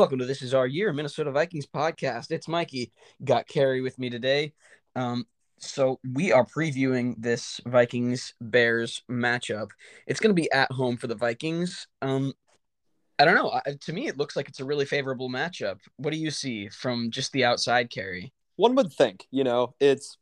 Welcome to This Is Our Year Minnesota Vikings podcast. It's Mikey. Got Carrie with me today. Um, so we are previewing this Vikings Bears matchup. It's going to be at home for the Vikings. Um, I don't know. I, to me, it looks like it's a really favorable matchup. What do you see from just the outside, Carrie? One would think, you know, it's,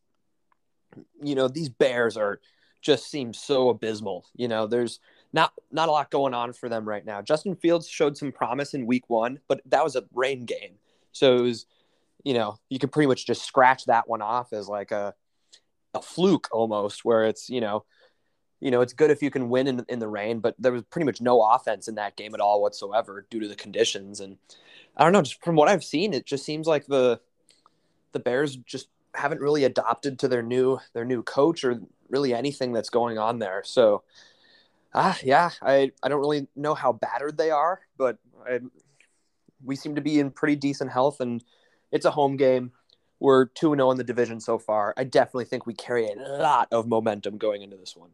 you know, these Bears are just seem so abysmal. You know, there's not not a lot going on for them right now. Justin Fields showed some promise in week one, but that was a rain game. So it was, you know, you could pretty much just scratch that one off as like a a fluke almost, where it's, you know, you know, it's good if you can win in, in the rain, but there was pretty much no offense in that game at all whatsoever due to the conditions. And I don't know, just from what I've seen, it just seems like the the Bears just haven't really adopted to their new their new coach or really anything that's going on there. So Ah, yeah, I, I don't really know how battered they are, but I, we seem to be in pretty decent health, and it's a home game. We're 2 0 in the division so far. I definitely think we carry a lot of momentum going into this one.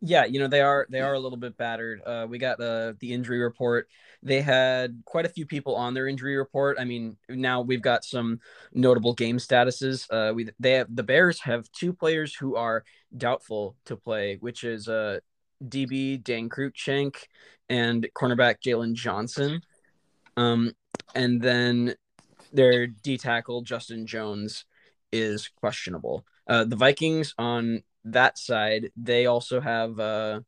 Yeah, you know they are they are a little bit battered. Uh, we got the the injury report. They had quite a few people on their injury report. I mean, now we've got some notable game statuses. Uh, we they have the Bears have two players who are doubtful to play, which is uh DB Dane Cruikshank and cornerback Jaylon Johnson. Um, and then their D tackle Justin Jones is questionable. Uh, the Vikings on that side, they also have uh,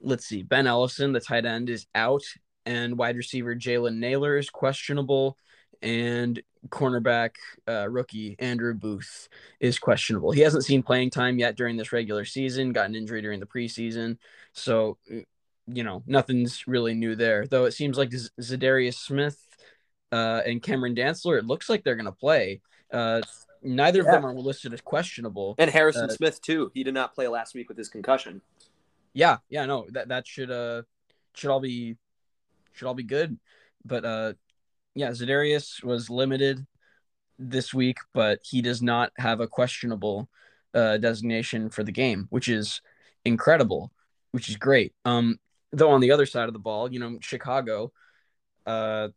let's see, Ben Ellefson, the tight end, is out, and wide receiver Jalen Nailor is questionable and cornerback uh, rookie Andrew Booth is questionable. He hasn't seen playing time yet during this regular season, got an injury during the preseason. So, you know, nothing's really new there. Though it seems like Z- Za'Darius Smith uh, and Cameron Dantzler, it looks like they're going to play. Uh, neither yeah. of them are listed as questionable. And Harrison uh, Smith, too. He did not play last week with his concussion. Yeah, yeah, no, that, that should uh should all be should all be good. But uh yeah, Za'Darius was limited this week, but he does not have a questionable uh, designation for the game, which is incredible, which is great. Um, though on the other side of the ball, you know, Chicago, uh,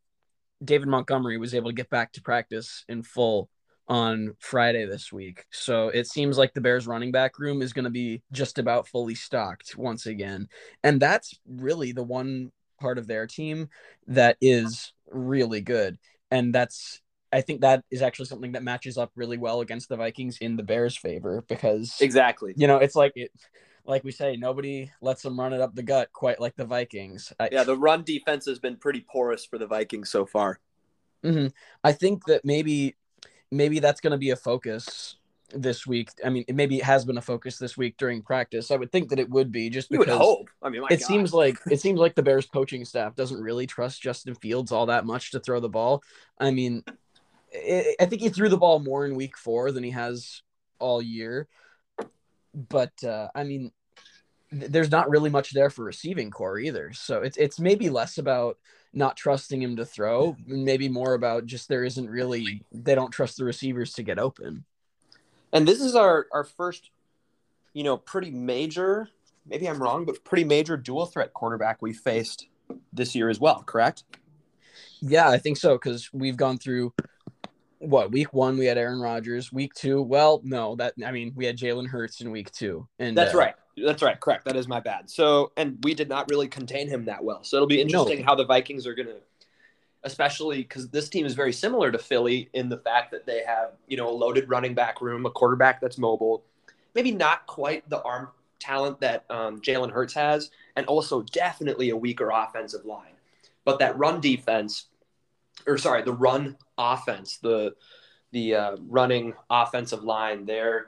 David Montgomery was able to get back to practice in full on Friday this week. So it seems like the Bears running back room is going to be just about fully stocked once again. And that's really the one part of their team that is really good. And that's I think that is actually something that matches up really well against the Vikings in the Bears' favor because exactly, you know, it's like it, like we say, nobody lets them run it up the gut quite like the Vikings. I, yeah, the run defense has been pretty porous for the Vikings so far. Mm-hmm. I think that maybe, maybe that's going to be a focus this week. I mean, maybe it has been a focus this week during practice. I would think that it would be just because. You would hope. I mean, it God. seems like it seems like the Bears coaching staff doesn't really trust Justin Fields all that much to throw the ball. I mean, it, I think he threw the ball more in Week Four than he has all year. But uh, I mean, th- there's not really much there for receiving corps either. So it's it's maybe less about not trusting him to throw, maybe more about just there isn't really they don't trust the receivers to get open. And this is our our first, you know, pretty major. Maybe I'm wrong, but pretty major dual threat quarterback we faced this year as well. Correct? Yeah, I think so because we've gone through what week one we had Aaron Rodgers. Week two, well, no, that I mean we had Jalen Hurts in week two, and that's uh, right. That's right. Correct. That is my bad. So, and we did not really contain him that well. So it'll be interesting no. how the Vikings are going to especially because this team is very similar to Philly in the fact that they have, you know, a loaded running back room, a quarterback that's mobile, maybe not quite the arm talent that um, Jalen Hurts has, and also definitely a weaker offensive line. But that run defense, or sorry, the run offense, the the uh, running offensive line, they're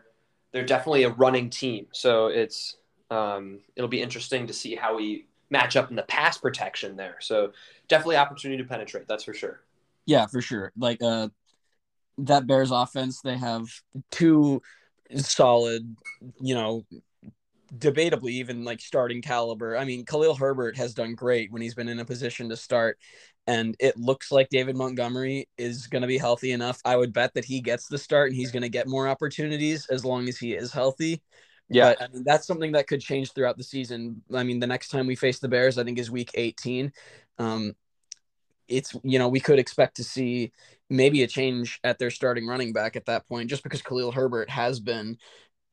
they're definitely a running team. So it's um, it'll be interesting to see how we match up in the pass protection there. So definitely opportunity to penetrate. That's for sure. Yeah, for sure. Like uh, that Bears offense, they have two solid, you know, debatably even like starting caliber. I mean, Khalil Herbert has done great when he's been in a position to start. And it looks like David Montgomery is going to be healthy enough. I would bet that he gets the start and he's going to get more opportunities as long as he is healthy. Yeah, but, I mean, that's something that could change throughout the season. I mean, the next time we face the Bears, I think is Week 18. Um, it's you know we could expect to see maybe a change at their starting running back at that point, just because Khalil Herbert has been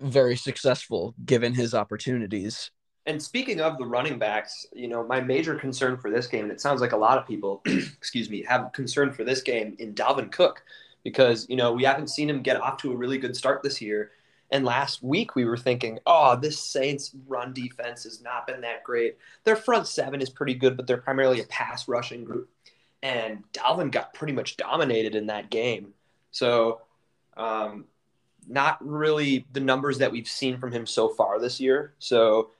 very successful given his opportunities. And speaking of the running backs, you know, my major concern for this game, and it sounds like a lot of people, excuse me, have concern for this game in Dalvin Cook because, you know, we haven't seen him get off to a really good start this year. And last week we were thinking, oh, this Saints run defense has not been that great. Their front seven is pretty good, but they're primarily a pass rushing group. And Dalvin got pretty much dominated in that game. So, um, not really the numbers that we've seen from him so far this year. So,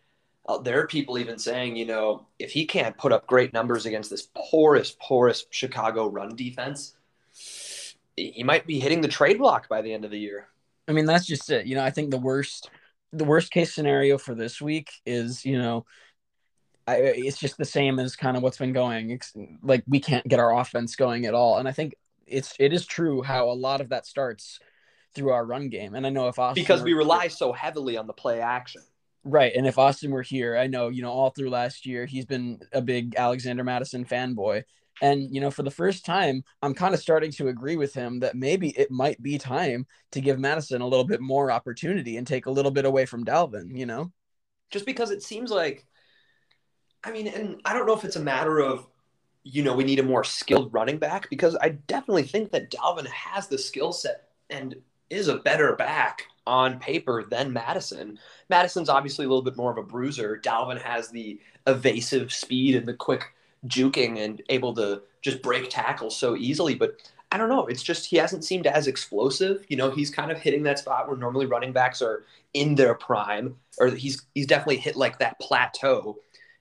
uh, there are people even saying, you know, if he can't put up great numbers against this porous, porous Chicago run defense, he might be hitting the trade block by the end of the year. I mean, that's just it. You know, I think the worst, the worst case scenario for this week is, you know, I, it's just the same as kind of what's been going. It's like we can't get our offense going at all, and I think it's it is true how a lot of that starts through our run game. And I know if Austin because we rely so heavily on the play action. Right. And if Austin were here, I know, you know, all through last year, he's been a big Alexander Mattison fanboy. And, you know, for the first time, I'm kind of starting to agree with him that maybe it might be time to give Mattison a little bit more opportunity and take a little bit away from Dalvin, you know? Just because it seems like, I mean, and I don't know if it's a matter of, you know, we need a more skilled running back because I definitely think that Dalvin has the skill set and is a better back on paper than Mattison. Mattison's obviously a little bit more of a bruiser. Dalvin has the evasive speed and the quick juking and able to just break tackles so easily. But I don't know. It's just he hasn't seemed as explosive. You know, he's kind of hitting that spot where normally running backs are in their prime, or he's he's definitely hit like that plateau.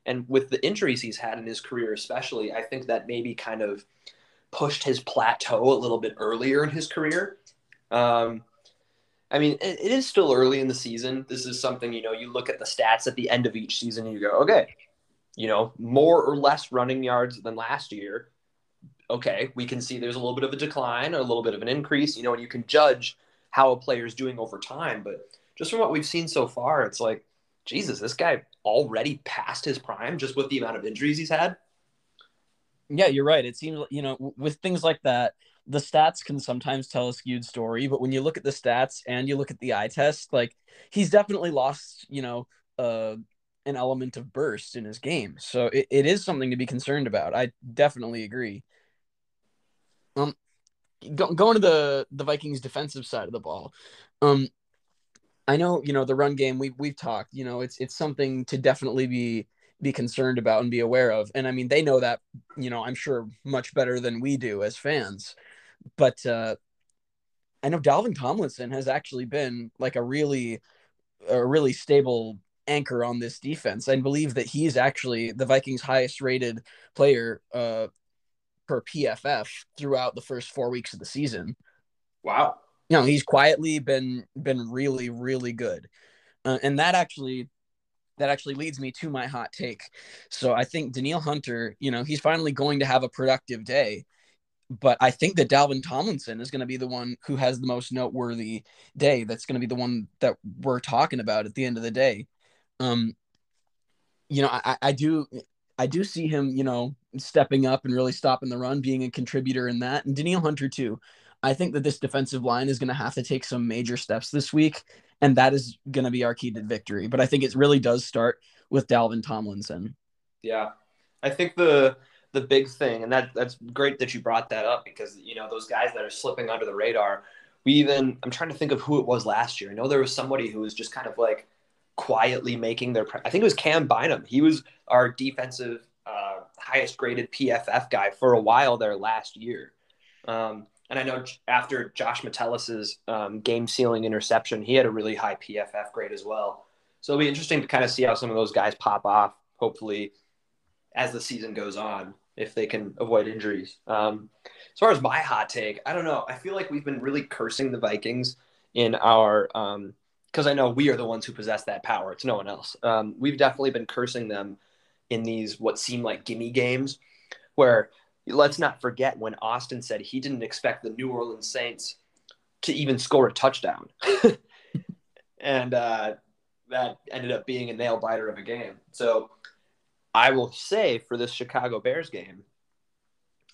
And with the injuries he's had in his career, especially, I think that maybe kind of pushed his plateau a little bit earlier in his career. Um, I mean, it, it is still early in the season. This is something, you know, you look at the stats at the end of each season and you go, okay, you know, more or less running yards than last year. Okay, we can see there's a little bit of a decline or a little bit of an increase, you know, and you can judge how a player is doing over time. But just from what we've seen so far, it's like, Jesus, this guy already passed his prime just with the amount of injuries he's had. Yeah, you're right. It seems, like you know, with things like that, the stats can sometimes tell a skewed story, but when you look at the stats and you look at the eye test, like he's definitely lost, you know, uh, an element of burst in his game. So it, it is something to be concerned about. I definitely agree. Um, go, going to the the Vikings defensive side of the ball, um, I know you know the run game. We we've talked. You know, it's it's something to definitely be be concerned about and be aware of. And I mean, they know that. You know, I'm sure much better than we do as fans but uh, I know Dalvin Tomlinson has actually been like a really, a really stable anchor on this defense. I believe that he's actually the Vikings' highest rated player uh, per PFF throughout the first four weeks of the season. Wow. You know, he's quietly been been really, really good, uh, and that actually that actually leads me to my hot take. So I think Danielle Hunter, you know, he's finally going to have a productive day but I think that Dalvin Tomlinson is going to be the one who has the most noteworthy day. That's going to be the one that we're talking about at the end of the day. Um, you know, I, I do, I do see him, you know, stepping up and really stopping the run, being a contributor in that, and Danielle Hunter too. I think that this defensive line is going to have to take some major steps this week, and that is going to be our key to victory. But I think it really does start with Dalvin Tomlinson. Yeah, I think the the big thing, and that that's great that you brought that up because you know those guys that are slipping under the radar. We even I'm trying to think of who it was last year. I know there was somebody who was just kind of like quietly making their. I think it was Cam Bynum. He was our defensive uh, highest graded PFF guy for a while there last year. Um, and I know after Josh Metellus's um, game sealing interception, he had a really high PFF grade as well. So it'll be interesting to kind of see how some of those guys pop off. Hopefully, as the season goes on if they can avoid injuries. Um, as far as my hot take, I don't know. I feel like we've been really cursing the Vikings in our because I know we are the ones who possess that power. It's no one else. Um, we've definitely been cursing them in these what seem like gimme games, where let's not forget when Austin said he didn't expect the New Orleans Saints to even score a touchdown, and uh, that ended up being a nail biter of a game. So I will say for this Chicago Bears game,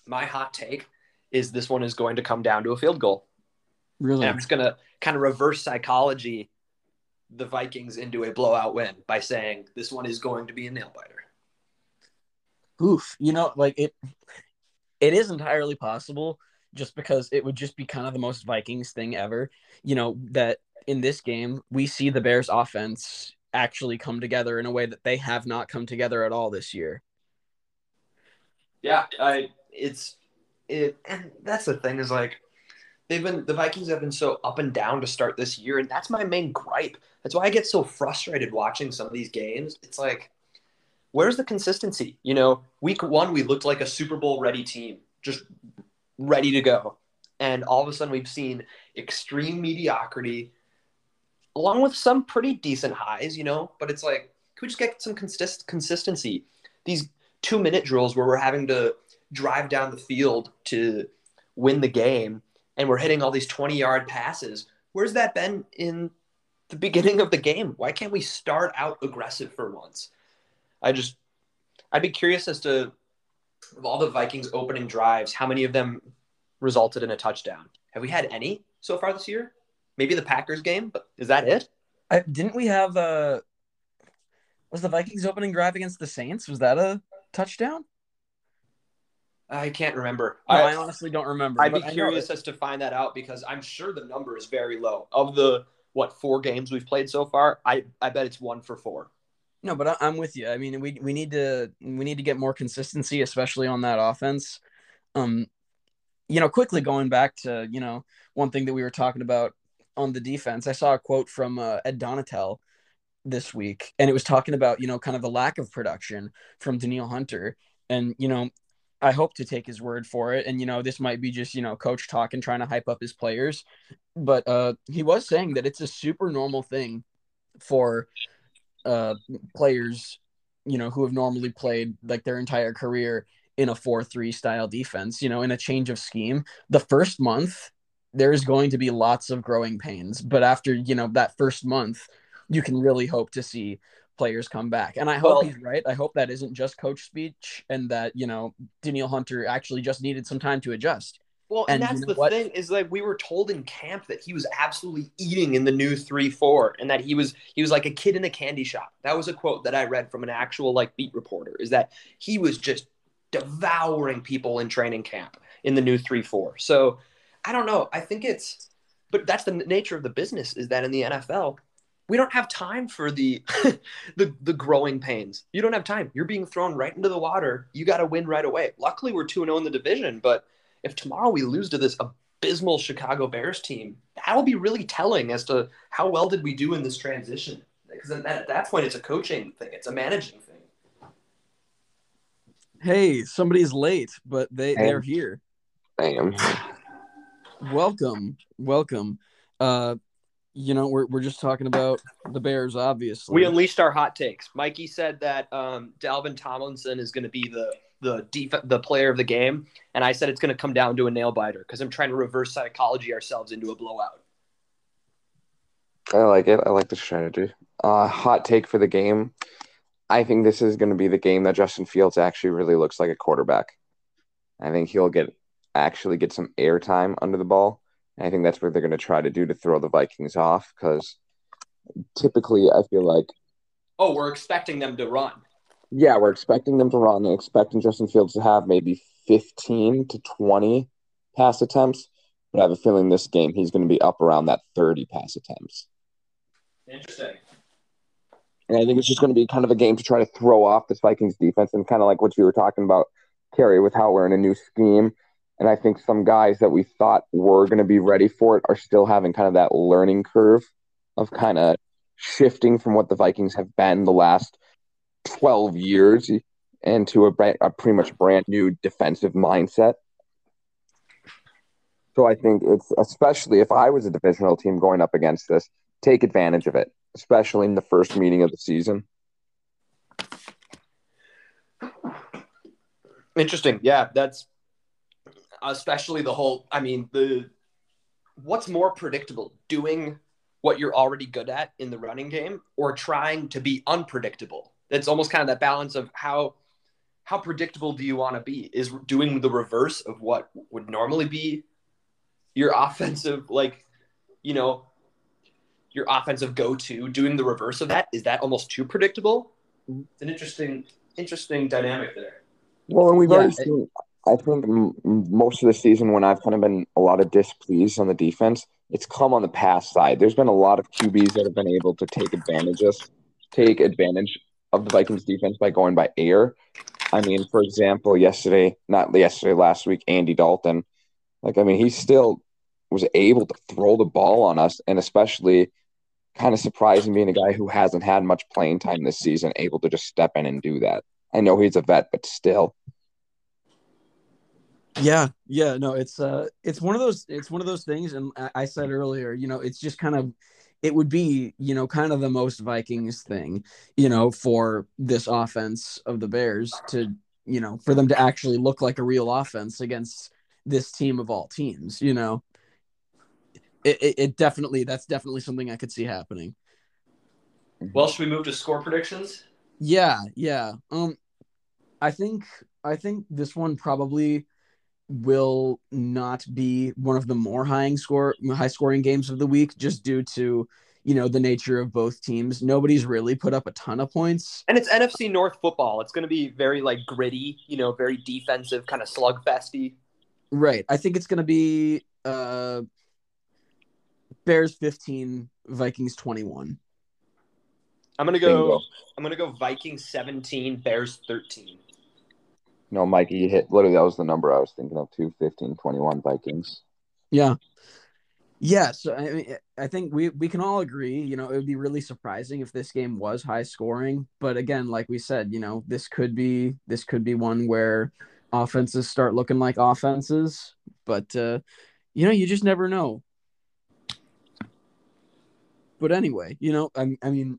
my hot take is this one is going to come down to a field goal. Really? And it's going to kind of reverse psychology the Vikings into a blowout win by saying this one is going to be a nail biter. Oof. You know, like it it is entirely possible just because it would just be kind of the most Vikings thing ever. You know, that in this game we see the Bears offense actually come together in a way that they have not come together at all this year. Yeah, I it's it and that's the thing is like they've been the Vikings have been so up and down to start this year and that's my main gripe. That's why I get so frustrated watching some of these games. It's like where's the consistency? You know, week 1 we looked like a Super Bowl ready team, just ready to go. And all of a sudden we've seen extreme mediocrity along with some pretty decent highs, you know, but it's like can we just get some consist- consistency? These 2 minute drills where we're having to drive down the field to win the game and we're hitting all these 20 yard passes. Where's that been in the beginning of the game? Why can't we start out aggressive for once? I just, I'd be curious as to, of all the Vikings opening drives, how many of them resulted in a touchdown? Have we had any so far this year? Maybe the Packers game, but is that it? I, didn't we have uh was the Vikings opening drive against the Saints? Was that a touchdown? I can't remember. No, I, I, honestly don't remember. I'd be curious as to find that out because I'm sure the number is very low. Of the what four games we've played so far, I I bet it's one for four. No, but I, I'm with you. I mean, we we need to we need to get more consistency, especially on that offense. Um, you know, quickly going back to you know one thing that we were talking about on the defense, I saw a quote from uh, Ed Donatell this week, and it was talking about you know kind of the lack of production from Danielle Hunter, and you know I hope to take his word for it. And, you know, this might be just, you know, coach talking, trying to hype up his players. But uh, he was saying that it's a super normal thing for uh, players, you know, who have normally played like their entire career in a 4 3 style defense, you know, in a change of scheme. The first month, there's going to be lots of growing pains. But after, you know, that first month, you can really hope to see players come back. And I hope well, he's right. I hope that isn't just coach speech and that, you know, Danielle Hunter actually just needed some time to adjust. Well, and, and that's you know the what? thing is like we were told in camp that he was absolutely eating in the new three four, and that he was he was like a kid in a candy shop. That was a quote that I read from an actual like beat reporter. Is that he was just devouring people in training camp in the new three four. So I don't know. I think it's, but that's the nature of the business. Is that in the NFL we don't have time for the the the growing pains. You don't have time. You're being thrown right into the water. You got to win right away. Luckily, we're 2 0 in the division, but if tomorrow we lose to this abysmal Chicago Bears team, that'll be really telling as to how well did we do in this transition. Because at that point, it's a coaching thing, it's a managing thing. Hey, somebody's late, but they they're here. I am. Welcome, welcome. Uh, you know, we're, we're just talking about the Bears, obviously. We unleashed our hot takes. Mikey said that um, Dalvin Tomlinson is going to be the the def- the player of the game, and I said it's going to come down to a nail biter because I'm trying to reverse psychology ourselves into a blowout. I like it. I like the strategy. Uh, hot take for the game. I think this is going to be the game that Justin Fields actually really looks like a quarterback. I think he'll get actually get some air time under the ball and I think that's what they're going to try to do to throw the Vikings off because typically I feel like. Oh, we're expecting them to run. Yeah, we're expecting them to run. They're expecting Justin Fields to have maybe 15 to 20 pass attempts. But I have a feeling this game he's going to be up around that 30 pass attempts. Interesting. And I think it's just going to be kind of a game to try to throw off this Vikings defense and kind of like what you were talking about, Carrie, with how we're in a new scheme and I think some guys that we thought were going to be ready for it are still having kind of that learning curve of kind of shifting from what the Vikings have been the last 12 years into a, a pretty much brand new defensive mindset. So I think it's especially if I was a divisional team going up against this, take advantage of it, especially in the first meeting of the season. Interesting. Yeah, that's especially the whole i mean the what's more predictable doing what you're already good at in the running game or trying to be unpredictable it's almost kind of that balance of how how predictable do you want to be? Is doing the reverse of what would normally be your offensive, like, you know, your offensive go to, doing the reverse of that, is that almost too predictable? It's an interesting, interesting dynamic there. Well, and we've Yeah, already it- seen. I think m- most of the season, when I've kind of been a lot of displeased on the defense, it's come on the pass side. There's been a lot of QBs that have been able to take advantage of, take advantage of the Vikings defense by going by air. I mean, for example, yesterday, not yesterday, last week, Andy Dalton. Like, I mean, he still was able to throw the ball on us, and especially kind of surprising being a guy who hasn't had much playing time this season, able to just step in and do that. I know he's a vet, but still. Yeah, yeah, no, it's uh, it's one of those, it's one of those things, and I, I said earlier, you know, it's just kind of, it would be, you know, kind of the most Vikings thing, you know, for this offense of the Bears to, you know, for them to actually look like a real offense against this team of all teams, you know, it, it, it definitely, that's definitely something I could see happening. Well, should we move to score predictions? Yeah, yeah. Um, I think I think this one probably will not be one of the more high score high scoring games of the week, just due to you know the nature of both teams. Nobody's really put up a ton of points. And it's NFC North football. It's going to be very like gritty, you know, very defensive, kind of slugfesty. Right. I think it's gonna be uh Bears fifteen, Vikings twenty one. I'm going to go. Bingo. I'm going to go Vikings 17, Bears 13. No, Mikey, you hit literally that was the number I was thinking of too. 15, 21 Vikings. Yeah. Yeah, so I mean, I think we we can all agree, you know, it would be really surprising if this game was high scoring, but again, like we said, you know, this could be this could be one where offenses start looking like offenses, but uh you know, you just never know. But anyway, you know, I, I mean,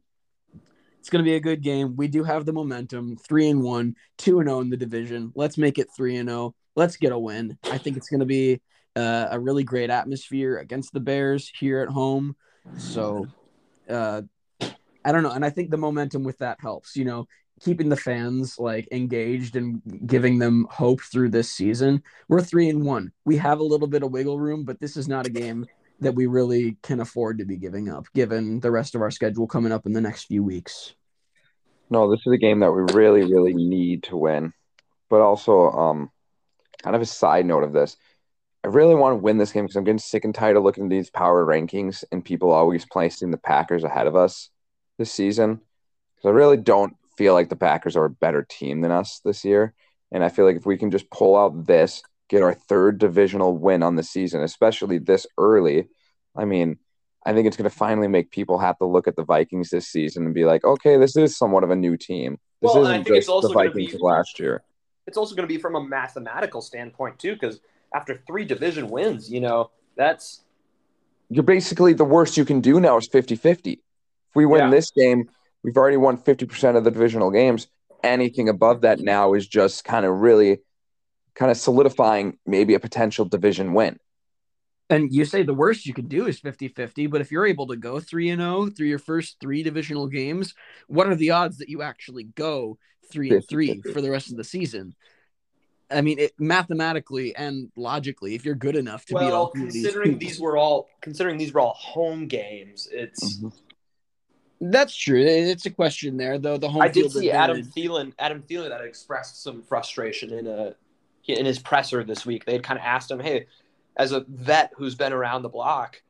it's going to be a good game. We do have the momentum, three and one, two and zero in the division. Let's make it three and zero. Let's get a win. I think it's going to be uh, a really great atmosphere against the Bears here at home. So, uh, I don't know, and I think the momentum with that helps. You know, keeping the fans like engaged and giving them hope through this season. We're three and one. We have a little bit of wiggle room, but this is not a game that we really can afford to be giving up, given the rest of our schedule coming up in the next few weeks. No, this is a game that we really, really need to win. But also, um, kind of a side note of this, I really want to win this game because I'm getting sick and tired of looking at these power rankings and people always placing the Packers ahead of us this season. Because I really don't feel like the Packers are a better team than us this year. And I feel like if we can just pull out this, get our third divisional win on the season, especially this early, I mean, I think it's going to finally make people have to look at the Vikings this season and be like, okay, this is somewhat of a new team. This Well, I isn't think it's just also the Vikings be- of last year. It's also going to be from a mathematical standpoint too, because after three division wins, you know, that's You're basically the worst you can do now is 50 50. If we win Yeah. this game, we've already won 50% of the divisional games. Anything above that now is just kind of really kind of solidifying maybe a potential division win. And you say the worst you could do is 50 50, but if you're able to go 3 and 0 through your first three divisional games, what are the odds that you actually go 3 and 3 for the rest of the season? I mean, it, mathematically and logically, if you're good enough to beat all well, these considering these were all considering these were all home games. It's mm-hmm. That's true. It's a question there, though. The home I did field see Adam advantage- Thielen. Adam Thielen that expressed some frustration in a in his presser this week. They had kind of asked him, "Hey, as a vet who's been around the block,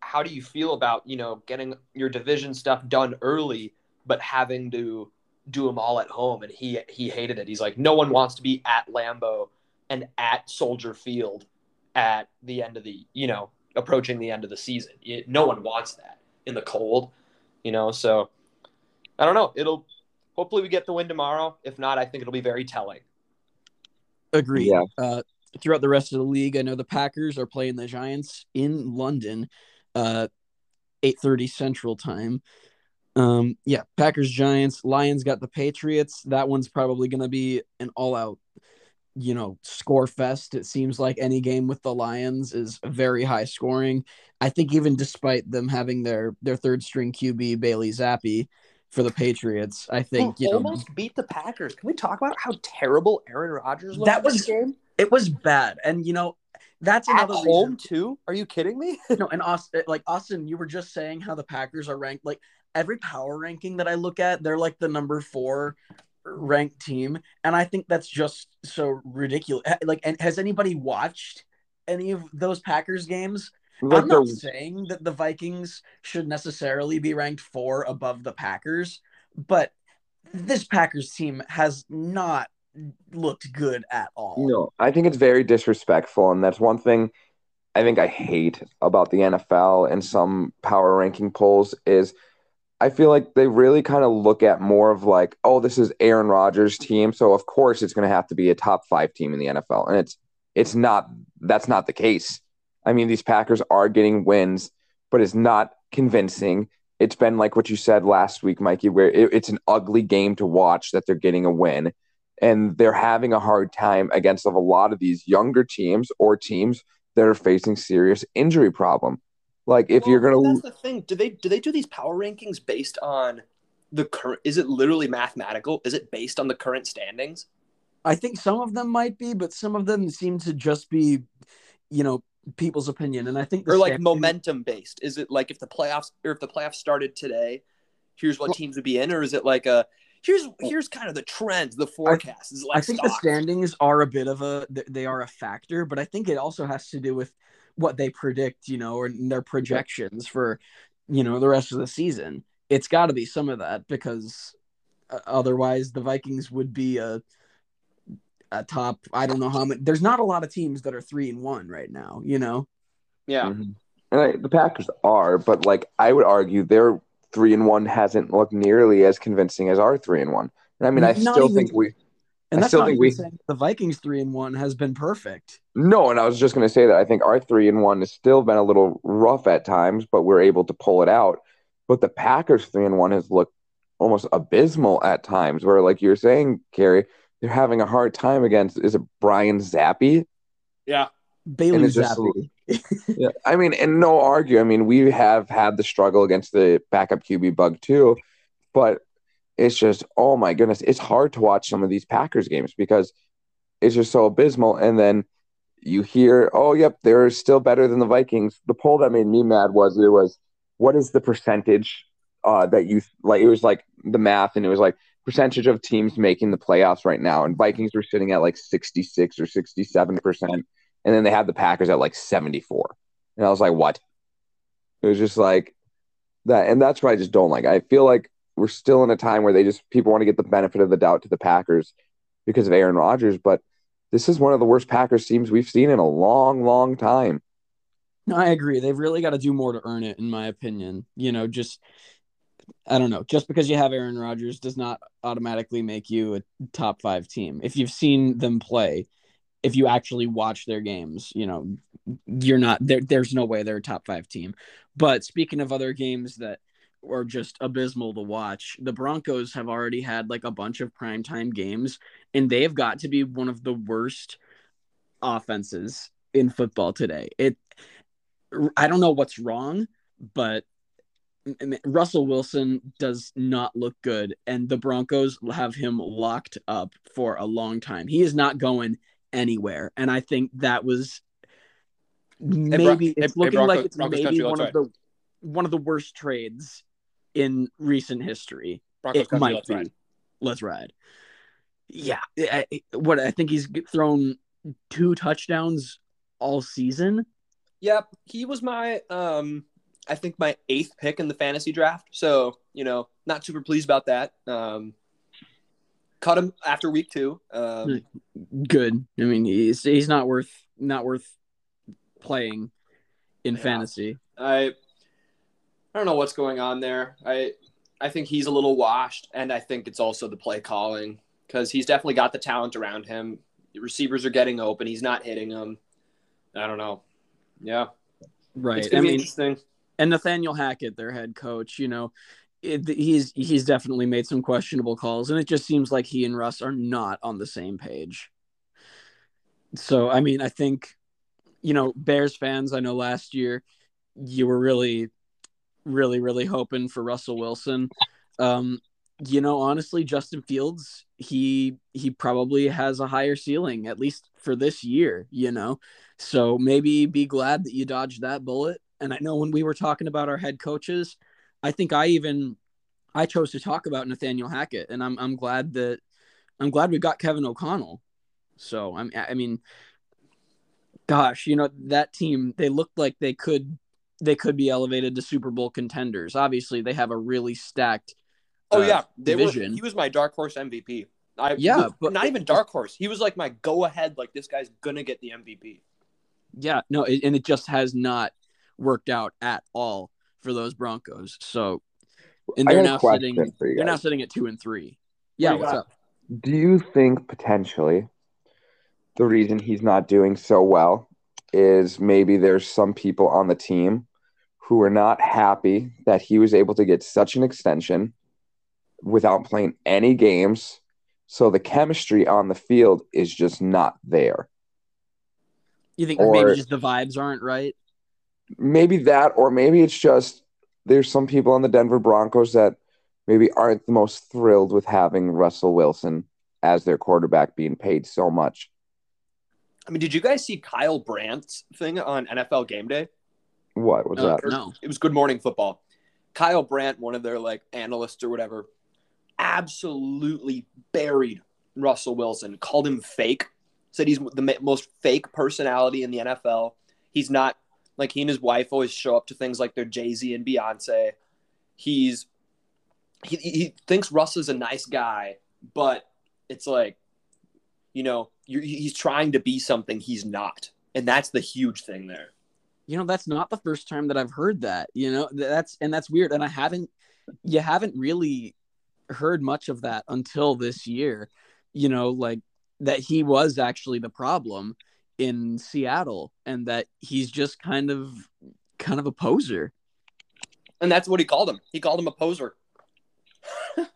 how do you feel about you know getting your division stuff done early, but having to do them all at home?" And he he hated it. He's like, "No one wants to be at Lambeau and at Soldier Field at the end of the you know approaching the end of the season. It, no one wants that in the cold, you know. So I don't know. It'll hopefully we get the win tomorrow. If not, I think it'll be very telling. Agree. Yeah. Uh, throughout the rest of the league, I know the Packers are playing the Giants in London, uh, eight thirty Central Time. Um, yeah, Packers Giants. Lions got the Patriots. That one's probably going to be an all out, you know, score fest. It seems like any game with the Lions is very high scoring. I think even despite them having their their third string QB Bailey Zappe, for the Patriots. I think you know almost beat the Packers. Can we talk about how terrible Aaron Rodgers looked That in this was- game it was bad, and you know that's at another home reason. too? Are you kidding me? No, and Austin, uh, like Austin, you were just saying how the Packers are ranked. Like every power ranking that I look at, they're like the number four ranked team, and I think that's just so ridiculous. Like, and has anybody watched any of those Packers games? Like I'm not saying that the Vikings should necessarily be ranked four above the Packers, but this Packers team has not looked good at all. No, I think it's very disrespectful, and that's one thing I think I hate about the NFL and some power ranking polls is I feel like they really kind of look at more of like, oh, this is Aaron Rodgers' team, so of course it's going to have to be a top five team in the NFL, and it's it's not. That's not the case. I mean, these Packers are getting wins, but it's not convincing. It's been like what you said last week, Mikey, where it, it's an ugly game to watch that they're getting a win and they're having a hard time against a lot of these younger teams or teams that are facing serious injury problem. Like if you're gonna, that's the thing. Do they do they do these power rankings based on the current? Is it literally mathematical? Is it based on the current standings? I think some of them might be, but some of them seem to just be, you know, people's opinion. And I think or like momentum based? Is it like if the playoffs or if the playoffs started today, here's what teams would be in, or is it like a here's here's kind of the trends, the forecast? Is like I think the standings are a bit of a they are a factor, but I think it also has to do with what they predict, you know, or their projections for, you know, the rest of the season. It's got to be some of that because uh, otherwise the Vikings would be a a top. I don't know how many. There's not a lot of teams that are three and one right now. You know, Yeah, Mhm. and I, the Packers are, but like I would argue their three and one hasn't looked nearly as convincing as our three and one. And I mean, I Not still even- think we and I that's still not think even we- saying the Vikings three and one has been perfect. no, and I was just gonna say that I think our three and one has still been a little rough at times, but we're able to pull it out. But the Packers three and one has looked almost abysmal at times, where like you're saying, Carrie, they're having a hard time against is it Brian Zappe? yeah. Bailey it's just- Zappe. Yeah, I mean, and no argue. I mean, we have had the struggle against the backup QB bug too, but it's just, oh my goodness, it's hard to watch some of these Packers games because it's just so abysmal. And then you hear, oh, yep, they're still better than the Vikings. The poll that made me mad was it was, what is the percentage uh, that you like? It was like the math, and it was like percentage of teams making the playoffs right now, and Vikings were sitting at like sixty six or sixty seven percent and then they had the Packers at like 74. And I was like, what? It was just like that. And that's what I just don't like. I feel like we're still in a time where they just, people want to get the benefit of the doubt to the Packers because of Aaron Rodgers. But this is one of the worst Packers teams we've seen in a long, long time. I agree. They've really got to do more to earn it, in my opinion. You know, just I don't know. Just because you have Aaron Rodgers does not automatically make you a top five team. If you've seen them play, if you actually watch their games, you know, you're not there. There's no way they're a top five team. But speaking of other games that are just abysmal to watch, the Broncos have already had like a bunch of primetime games, and they've got to be one of the worst offenses in football today. It I don't know what's wrong, but Russell Wilson does not look good, and the Broncos have him locked up for a long time. He is not going anywhere, and I think that was maybe hey, it's hey, looking Bronco- like it's Broncos maybe one of the one of the worst trades in recent history. Broncos it might let's be. ride. Let's ride. Yeah, I- what I think he's thrown two touchdowns all season. Yep, he was my um I think my eighth pick in the fantasy draft. So, you know, not super pleased about that. Um cut him after week two. Um good. I mean, he's he's not worth not worth playing in Yeah. fantasy. I I don't know what's going on there. I I think he's a little washed and I think it's also the play calling cuz he's definitely got the talent around him. The receivers are getting open, he's not hitting them. I don't know. Yeah. Right. It's I going to be mean, interesting. And Nathaniel Hackett, their head coach, you know, it, he's he's definitely made some questionable calls, and it just seems like he and Russ are not on the same page. So, I mean, I think, you know, Bears fans, I know last year you were really, really, really hoping for Russell Wilson. Um, you know, honestly, Justin Fields, he he probably has a higher ceiling, at least for this year, you know. So maybe be glad that you dodged that bullet. And I know when we were talking about our head coaches, I think I even I chose to talk about Nathaniel Hackett, and I'm I'm glad that I'm glad we got Kevin O'Connell. So I'm I mean, gosh, you know that team they looked like they could they could be elevated to Super Bowl contenders. Obviously, they have a really stacked. Oh uh, yeah, they division. were. He was my dark horse MVP. I, Yeah, but not even dark horse. He was like my go ahead. Like this guy's gonna get the MVP. Yeah, no, it, and it just has not worked out at all for those Broncos. So, and they're got now sitting. They're now sitting at two and three. Yeah, do you what's up? Do you think potentially the reason he's not doing so well is maybe there's some people on the team who are not happy that he was able to get such an extension without playing any games? So the chemistry on the field is just not there. You think Or- maybe just the vibes aren't right? Maybe that, or maybe it's just there's some people on the Denver Broncos that maybe aren't the most thrilled with having Russell Wilson as their quarterback being paid so much. I mean, did you guys see Kyle Brandt's thing on NFL Game Day? What was Uh, that? no. It was Good Morning Football. Kyle Brandt, one of their like analysts or whatever, absolutely buried Russell Wilson. Called him fake. Said he's the most fake personality in the NFL. He's not like he and his wife always show up to things like they're Jay Z and Beyonce. He's he he thinks Russ is a nice guy, but it's like, you know, he's trying to be something he's not, and that's the huge thing there. You know, that's not the first time that I've heard that. You know, that's and that's weird. And I haven't, you haven't really heard much of that until this year. You know, like that he was actually the problem in Seattle, and that he's just kind of, kind of a poser. And that's what he called him. He called him a poser.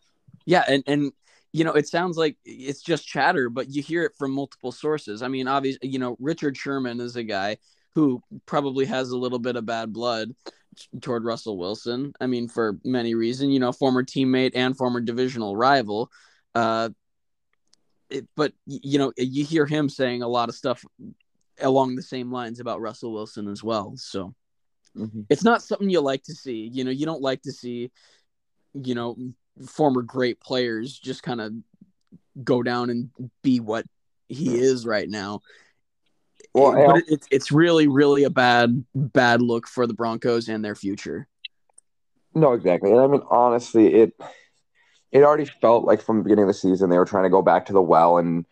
Yeah, and and you know, it sounds like it's just chatter, but you hear it from multiple sources. I mean, obviously, you know, Richard Sherman is a guy who probably has a little bit of bad blood toward Russell Wilson. I mean, for many reasons, you know, former teammate and former divisional rival. Uh, it, but you know, you hear him saying a lot of stuff along the same lines about Russell Wilson as well. So Mhm. it's not something you like to see. You know, you don't like to see, you know, former great players just kind of go down and be what he is right now. Well, but it, it's it's really really a bad bad look for the Broncos and their future. No, exactly. And I mean, honestly, it it already felt like from the beginning of the season they were trying to go back to the well and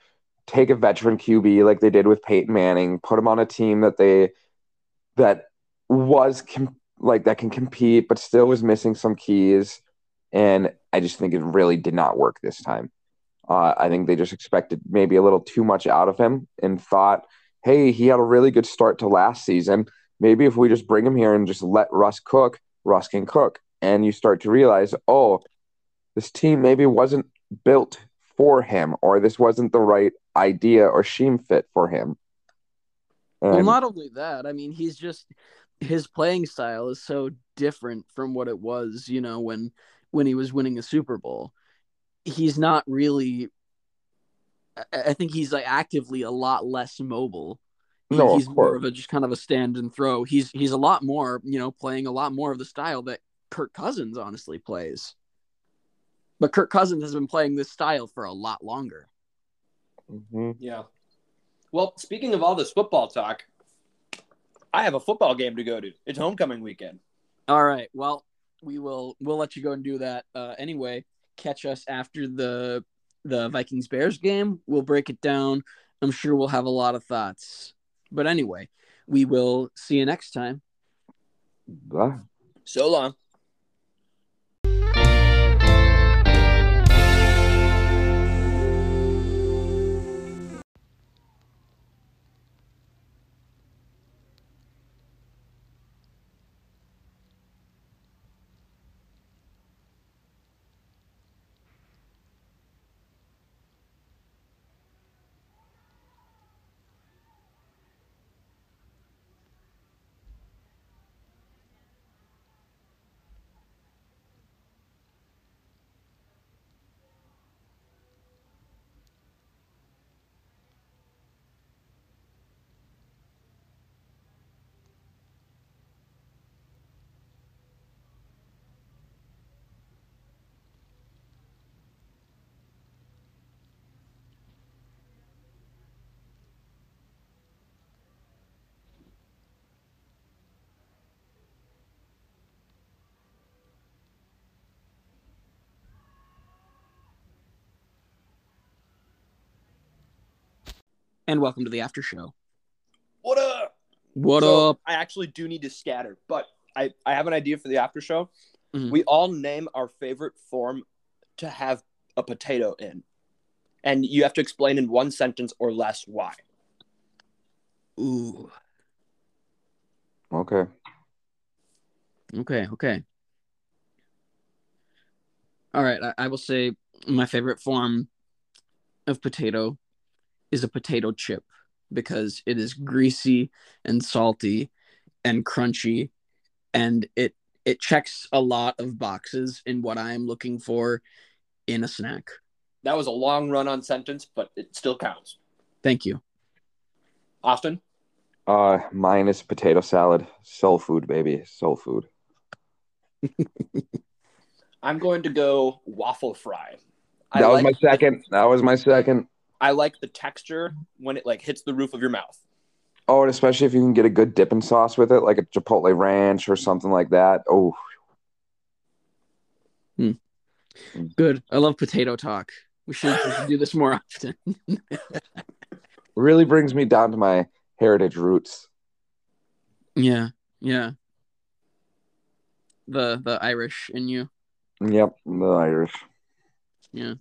take a veteran QB like they did with Peyton Manning, put him on a team that they that was com- like that can compete, but still was missing some keys. And I just think it really did not work this time. Uh, I think they just expected maybe a little too much out of him and thought, hey, he had a really good start to last season. Maybe if we just bring him here and just let Russ cook, Russ can cook. And you start to realize, oh, this team maybe wasn't built for him, or this wasn't the right idea or scheme fit for him. Well, not only that, I mean, he's just his playing style is so different from what it was, you know, when when he was winning a Super Bowl. He's not really. I- think he's like actively a lot less mobile. No, of he's more of a just kind of a stand and throw. He's he's a lot more, you know, playing a lot more of the style that Kirk Cousins honestly plays. But Kirk Cousins has been playing this style for a lot longer. Mhm. Yeah. Well, speaking of all this football talk, I have a football game to go to. It's homecoming weekend. All right. Well, we will we'll let you go and do that. Uh, anyway, catch us after the the Vikings Bears game. We'll break it down. I'm sure we'll have a lot of thoughts. But anyway, we will see you next time. Bye. So long. And welcome to the after show. What up? What So, up? I actually do need to scatter, but I, I have an idea for the after show. Mhm. We all name our favorite form to have a potato in. And you have to explain in one sentence or less why. Ooh. Okay. Okay, okay. All right, I, I will say my favorite form of potato is a potato chip because it is greasy and salty and crunchy and it it checks a lot of boxes in what I am looking for in a snack. That was a long run on sentence, but it still counts. Thank you. Austin? Uh, mine is potato salad. Soul food, baby. Soul food. I'm going to go waffle fry. I That was like- my second. That was my second. I like the texture when it like hits the roof of your mouth. Oh, and especially if you can get a good dipping sauce with it, like a Chipotle ranch or something like that. Oh, hmm. Good. I love potato talk. We should, we should do this more often. really brings me down to my heritage roots. yeah, yeah. The the Irish in you. Yep, the Irish. Yeah.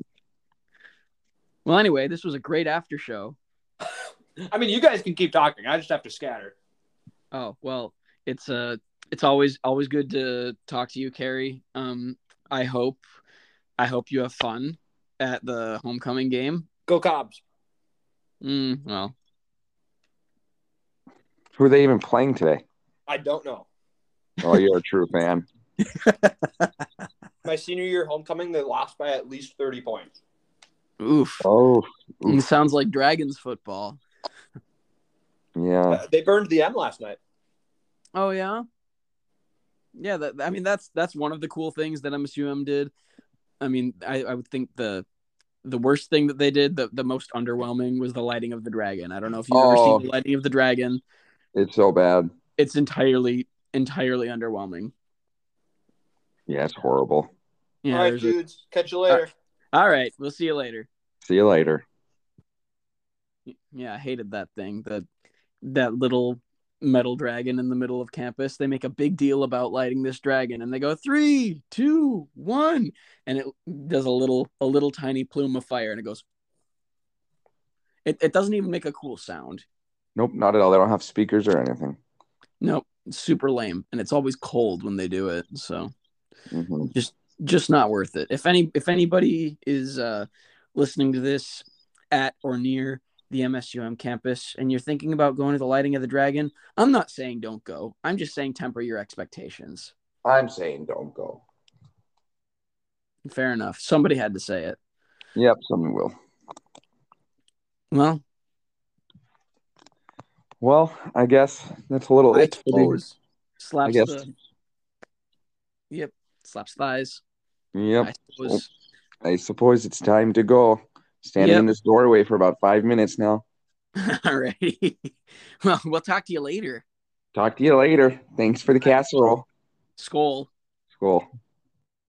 Well, anyway, this was a great after show. I mean, you guys can keep talking. I just have to scatter. Oh well, it's uh it's always always good to talk to you, Carrie. Um, I hope I hope you have fun at the homecoming game. Go Cobs. Mm, well, Who are they even playing today? I don't know. Oh, you're a true fan. My senior year homecoming, they lost by at least 30 points. Oof. Oh, It sounds like Dragons football. yeah. Uh, they burned the M last night. Oh yeah, yeah. That I mean, that's that's one of the cool things that MSUM did. I mean, I, I would think the the worst thing that they did, the the most underwhelming, was the lighting of the dragon. I don't know if you've ever Oh. seen the lighting of the dragon. It's so bad. It's entirely entirely underwhelming. Yeah, it's horrible. Yeah. All right, there's a- dudes. Catch you later. All right. We'll see you later. See you later. Yeah, I hated that thing. That that little metal dragon in the middle of campus. They make a big deal about lighting this dragon, and they go three, two, one, and it does a little a little tiny plume of fire, and it goes. It it doesn't even make a cool sound. Nope, not at all. They don't have speakers or anything. Nope, super lame, and it's always cold when they do it. So hmm just not worth it. If any if anybody is uh, listening to this at or near the MSUM campus and you're thinking about going to the lighting of the dragon, I'm not saying don't go. I'm just saying temper your expectations. I'm saying don't go. Fair enough. Somebody had to say it. Yep, something will. Well, Well, I guess that's a little I it. slaps guess. the Yep, slaps thighs. Yep. I suppose. I suppose it's time to go. Standing Yep. in this doorway for about five minutes now. Alrighty. well, we'll talk to you later. Talk to you later. Thanks for the casserole. Skull. Cool.